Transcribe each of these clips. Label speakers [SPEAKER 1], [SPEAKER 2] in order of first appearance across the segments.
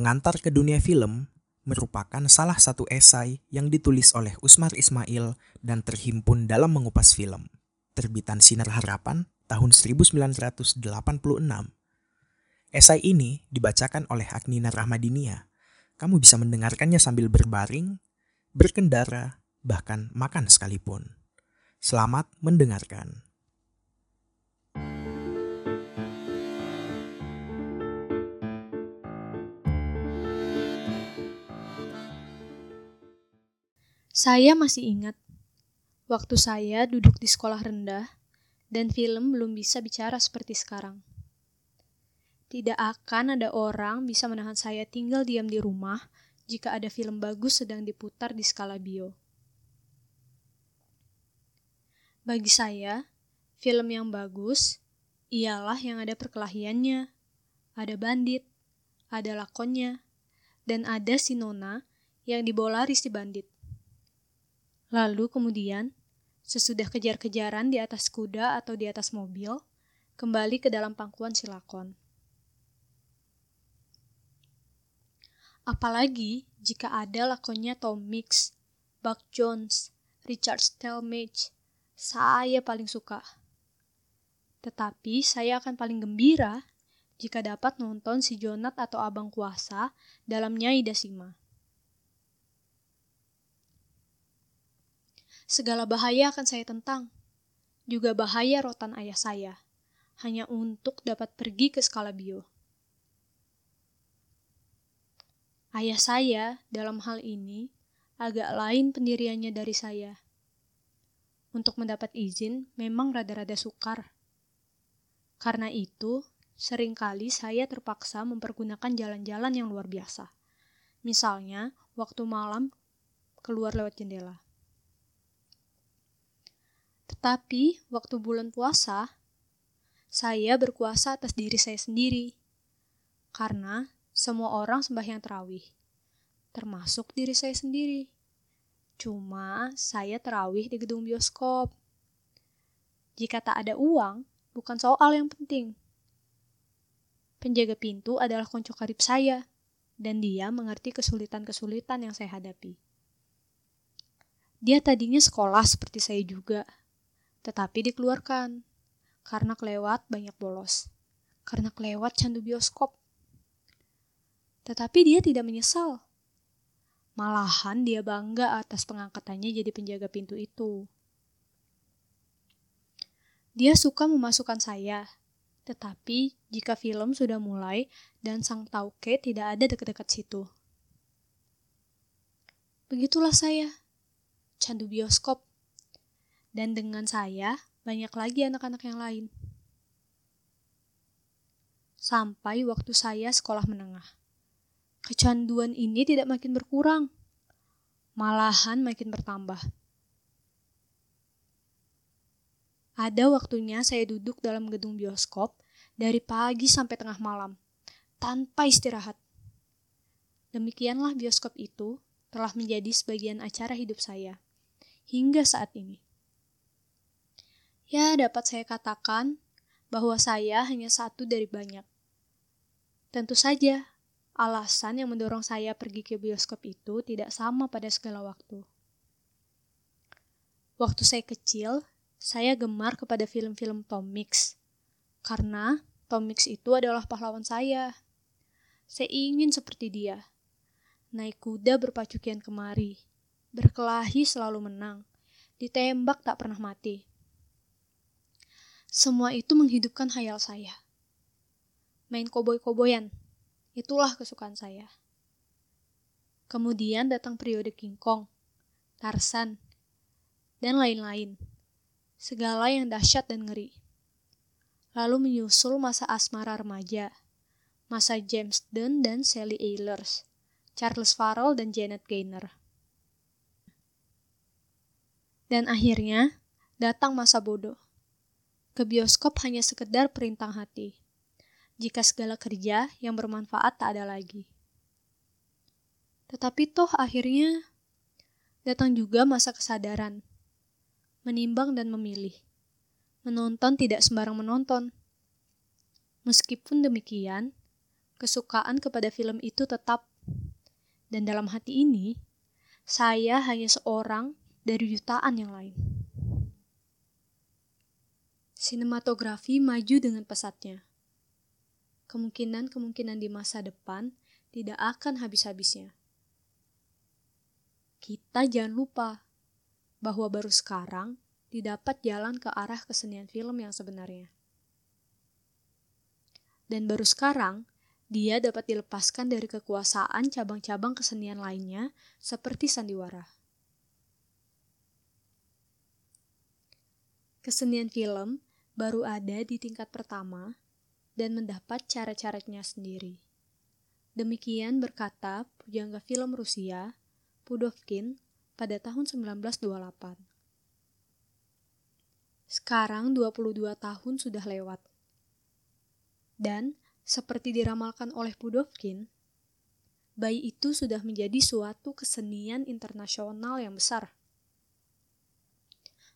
[SPEAKER 1] Pengantar ke Dunia Film merupakan salah satu esai yang ditulis oleh Usmar Ismail dan terhimpun dalam mengupas film. Terbitan Sinar Harapan tahun 1986. Esai ini dibacakan oleh Agnina Rahmadinia. Kamu bisa mendengarkannya sambil berbaring, berkendara, bahkan makan sekalipun. Selamat mendengarkan.
[SPEAKER 2] Saya masih ingat waktu saya duduk di sekolah rendah dan film belum bisa bicara seperti sekarang. Tidak akan ada orang bisa menahan saya tinggal diam di rumah jika ada film bagus sedang diputar di skala bio. Bagi saya, film yang bagus ialah yang ada perkelahiannya, ada bandit, ada lakonnya, dan ada si Nona yang dibawa lari si bandit. Lalu kemudian, sesudah kejar-kejaran di atas kuda atau di atas mobil, kembali ke dalam pangkuan silakon. Apalagi jika ada lakonnya Tom Mix, Buck Jones, Richard Stelmage, saya paling suka. Tetapi saya akan paling gembira jika dapat nonton si Jonat atau Abang Kuasa dalam Nyai Dasima. Segala bahaya akan saya tentang. Juga bahaya rotan ayah saya. Hanya untuk dapat pergi ke skala bio. Ayah saya dalam hal ini agak lain pendiriannya dari saya. Untuk mendapat izin memang rada-rada sukar. Karena itu, sering kali saya terpaksa mempergunakan jalan-jalan yang luar biasa. Misalnya, waktu malam keluar lewat jendela. Tetapi waktu bulan puasa, saya berkuasa atas diri saya sendiri. Karena semua orang sembahyang terawih, termasuk diri saya sendiri. Cuma saya terawih di gedung bioskop. Jika tak ada uang, bukan soal yang penting. Penjaga pintu adalah konco karib saya, dan dia mengerti kesulitan-kesulitan yang saya hadapi. Dia tadinya sekolah seperti saya juga, tetapi dikeluarkan karena kelewat banyak bolos, karena kelewat candu bioskop. Tetapi dia tidak menyesal. Malahan dia bangga atas pengangkatannya jadi penjaga pintu itu. Dia suka memasukkan saya, tetapi jika film sudah mulai dan sang tauke tidak ada dekat-dekat situ. Begitulah saya, candu bioskop dan dengan saya, banyak lagi anak-anak yang lain. Sampai waktu saya sekolah menengah. Kecanduan ini tidak makin berkurang, malahan makin bertambah. Ada waktunya saya duduk dalam gedung bioskop dari pagi sampai tengah malam, tanpa istirahat. Demikianlah bioskop itu telah menjadi sebagian acara hidup saya, hingga saat ini. Ya, dapat saya katakan bahwa saya hanya satu dari banyak. Tentu saja, alasan yang mendorong saya pergi ke bioskop itu tidak sama pada segala waktu. Waktu saya kecil, saya gemar kepada film-film Tom Mix. Karena Tom Mix itu adalah pahlawan saya. Saya ingin seperti dia. Naik kuda berpacukian kemari. Berkelahi selalu menang. Ditembak tak pernah mati semua itu menghidupkan hayal saya. Main koboi-koboyan, itulah kesukaan saya. Kemudian datang periode King Kong, Tarsan, dan lain-lain. Segala yang dahsyat dan ngeri. Lalu menyusul masa asmara remaja, masa James Dunn dan Sally Ehlers, Charles Farrell dan Janet Gaynor. Dan akhirnya datang masa bodoh ke bioskop hanya sekedar perintah hati. Jika segala kerja yang bermanfaat tak ada lagi. Tetapi toh akhirnya datang juga masa kesadaran. Menimbang dan memilih. Menonton tidak sembarang menonton. Meskipun demikian, kesukaan kepada film itu tetap. Dan dalam hati ini, saya hanya seorang dari jutaan yang lain. Sinematografi maju dengan pesatnya. Kemungkinan-kemungkinan di masa depan tidak akan habis-habisnya. Kita jangan lupa bahwa baru sekarang didapat jalan ke arah kesenian film yang sebenarnya. Dan baru sekarang, dia dapat dilepaskan dari kekuasaan cabang-cabang kesenian lainnya seperti sandiwara. Kesenian film baru ada di tingkat pertama dan mendapat cara-caranya sendiri. Demikian berkata pujangga film Rusia, Pudovkin, pada tahun 1928. Sekarang 22 tahun sudah lewat. Dan, seperti diramalkan oleh Pudovkin, bayi itu sudah menjadi suatu kesenian internasional yang besar.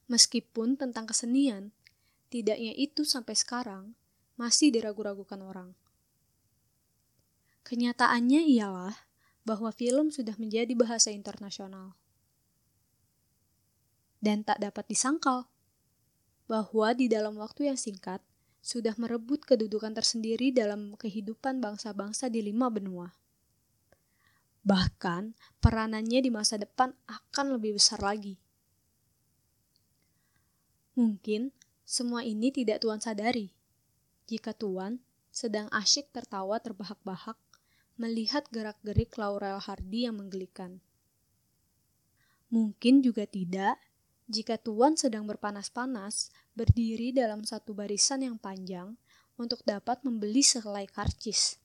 [SPEAKER 2] Meskipun tentang kesenian, Tidaknya itu sampai sekarang masih diragu-ragukan orang. Kenyataannya ialah bahwa film sudah menjadi bahasa internasional. Dan tak dapat disangkal bahwa di dalam waktu yang singkat sudah merebut kedudukan tersendiri dalam kehidupan bangsa-bangsa di lima benua. Bahkan, peranannya di masa depan akan lebih besar lagi. Mungkin semua ini tidak Tuan sadari. Jika Tuan sedang asyik tertawa terbahak-bahak melihat gerak-gerik Laurel Hardy yang menggelikan. Mungkin juga tidak jika Tuan sedang berpanas-panas berdiri dalam satu barisan yang panjang untuk dapat membeli sehelai karcis.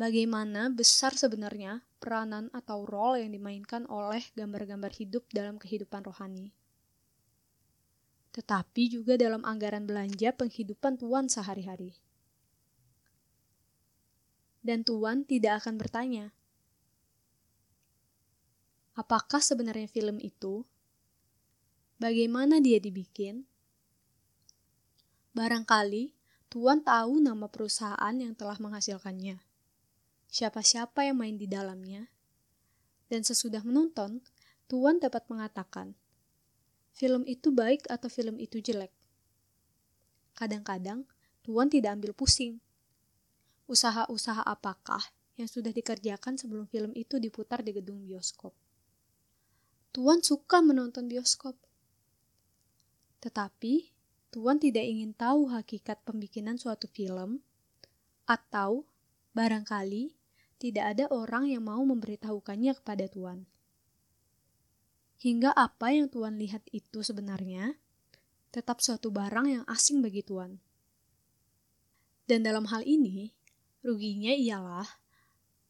[SPEAKER 2] Bagaimana besar sebenarnya peranan atau role yang dimainkan oleh gambar-gambar hidup dalam kehidupan rohani tetapi juga dalam anggaran belanja penghidupan Tuan sehari-hari. Dan Tuan tidak akan bertanya, apakah sebenarnya film itu? Bagaimana dia dibikin? Barangkali Tuan tahu nama perusahaan yang telah menghasilkannya, siapa-siapa yang main di dalamnya, dan sesudah menonton, Tuan dapat mengatakan, film itu baik atau film itu jelek. Kadang-kadang, Tuan tidak ambil pusing. Usaha-usaha apakah yang sudah dikerjakan sebelum film itu diputar di gedung bioskop. Tuan suka menonton bioskop. Tetapi, Tuan tidak ingin tahu hakikat pembikinan suatu film, atau barangkali tidak ada orang yang mau memberitahukannya kepada Tuan hingga apa yang Tuan lihat itu sebenarnya tetap suatu barang yang asing bagi Tuan. Dan dalam hal ini, ruginya ialah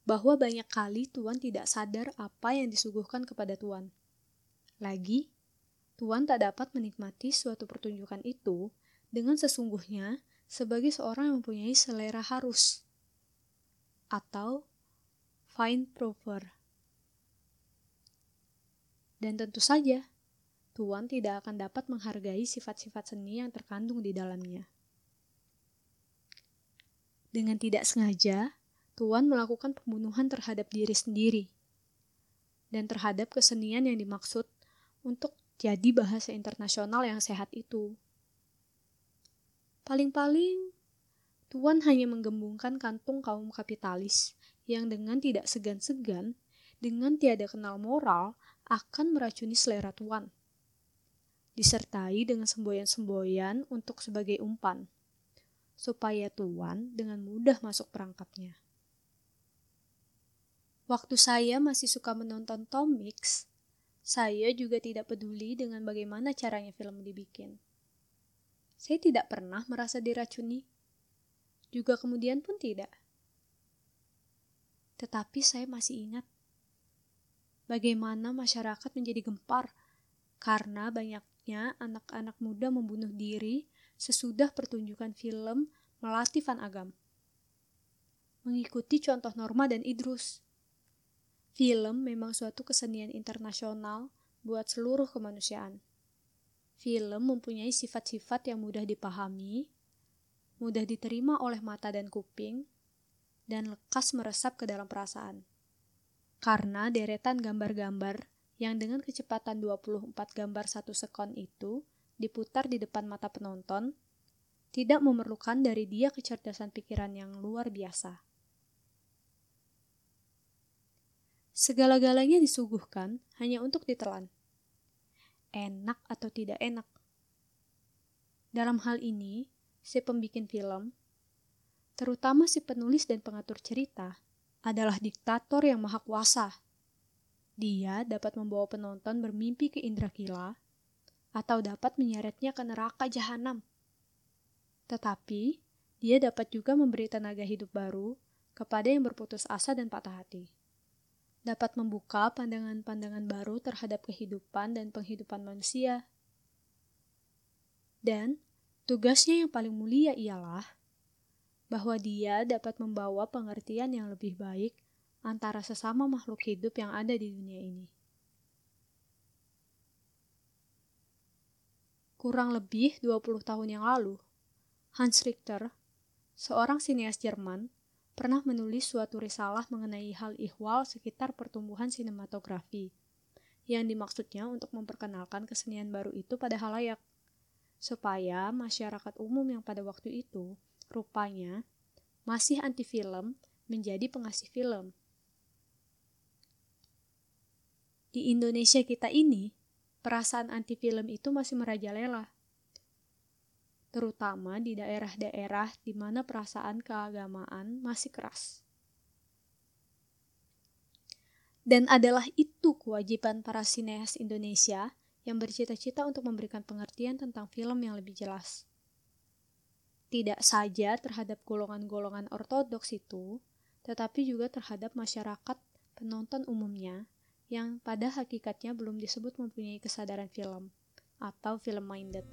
[SPEAKER 2] bahwa banyak kali Tuan tidak sadar apa yang disuguhkan kepada Tuan. Lagi, Tuan tak dapat menikmati suatu pertunjukan itu dengan sesungguhnya sebagai seorang yang mempunyai selera harus atau fine proper. Dan tentu saja, Tuan tidak akan dapat menghargai sifat-sifat seni yang terkandung di dalamnya. Dengan tidak sengaja, Tuan melakukan pembunuhan terhadap diri sendiri dan terhadap kesenian yang dimaksud untuk jadi bahasa internasional yang sehat itu. Paling-paling, Tuan hanya menggembungkan kantung kaum kapitalis yang dengan tidak segan-segan, dengan tiada kenal moral, akan meracuni selera tuan. Disertai dengan semboyan-semboyan untuk sebagai umpan, supaya tuan dengan mudah masuk perangkapnya. Waktu saya masih suka menonton Tom Mix, saya juga tidak peduli dengan bagaimana caranya film dibikin. Saya tidak pernah merasa diracuni, juga kemudian pun tidak. Tetapi saya masih ingat bagaimana masyarakat menjadi gempar karena banyaknya anak-anak muda membunuh diri sesudah pertunjukan film Melati Van Agam. Mengikuti contoh Norma dan Idrus. Film memang suatu kesenian internasional buat seluruh kemanusiaan. Film mempunyai sifat-sifat yang mudah dipahami, mudah diterima oleh mata dan kuping, dan lekas meresap ke dalam perasaan. Karena deretan gambar-gambar yang dengan kecepatan 24 gambar satu sekon itu diputar di depan mata penonton, tidak memerlukan dari dia kecerdasan pikiran yang luar biasa. Segala-galanya disuguhkan hanya untuk ditelan. Enak atau tidak enak. Dalam hal ini, si pembikin film, terutama si penulis dan pengatur cerita, adalah diktator yang maha kuasa. Dia dapat membawa penonton bermimpi ke Indra Kila atau dapat menyeretnya ke neraka jahanam. Tetapi, dia dapat juga memberi tenaga hidup baru kepada yang berputus asa dan patah hati dapat membuka pandangan-pandangan baru terhadap kehidupan dan penghidupan manusia. Dan tugasnya yang paling mulia ialah bahwa dia dapat membawa pengertian yang lebih baik antara sesama makhluk hidup yang ada di dunia ini. Kurang lebih 20 tahun yang lalu, Hans Richter, seorang sinias Jerman, pernah menulis suatu risalah mengenai hal ihwal sekitar pertumbuhan sinematografi, yang dimaksudnya untuk memperkenalkan kesenian baru itu pada halayak, supaya masyarakat umum yang pada waktu itu rupanya masih anti film menjadi pengasih film. Di Indonesia kita ini, perasaan anti film itu masih merajalela terutama di daerah-daerah di mana perasaan keagamaan masih keras. Dan adalah itu kewajiban para sineas Indonesia yang bercita-cita untuk memberikan pengertian tentang film yang lebih jelas. Tidak saja terhadap golongan-golongan ortodoks itu, tetapi juga terhadap masyarakat penonton umumnya yang pada hakikatnya belum disebut mempunyai kesadaran film atau film minded.